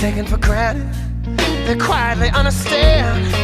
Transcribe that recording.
taken for granted. They quietly understand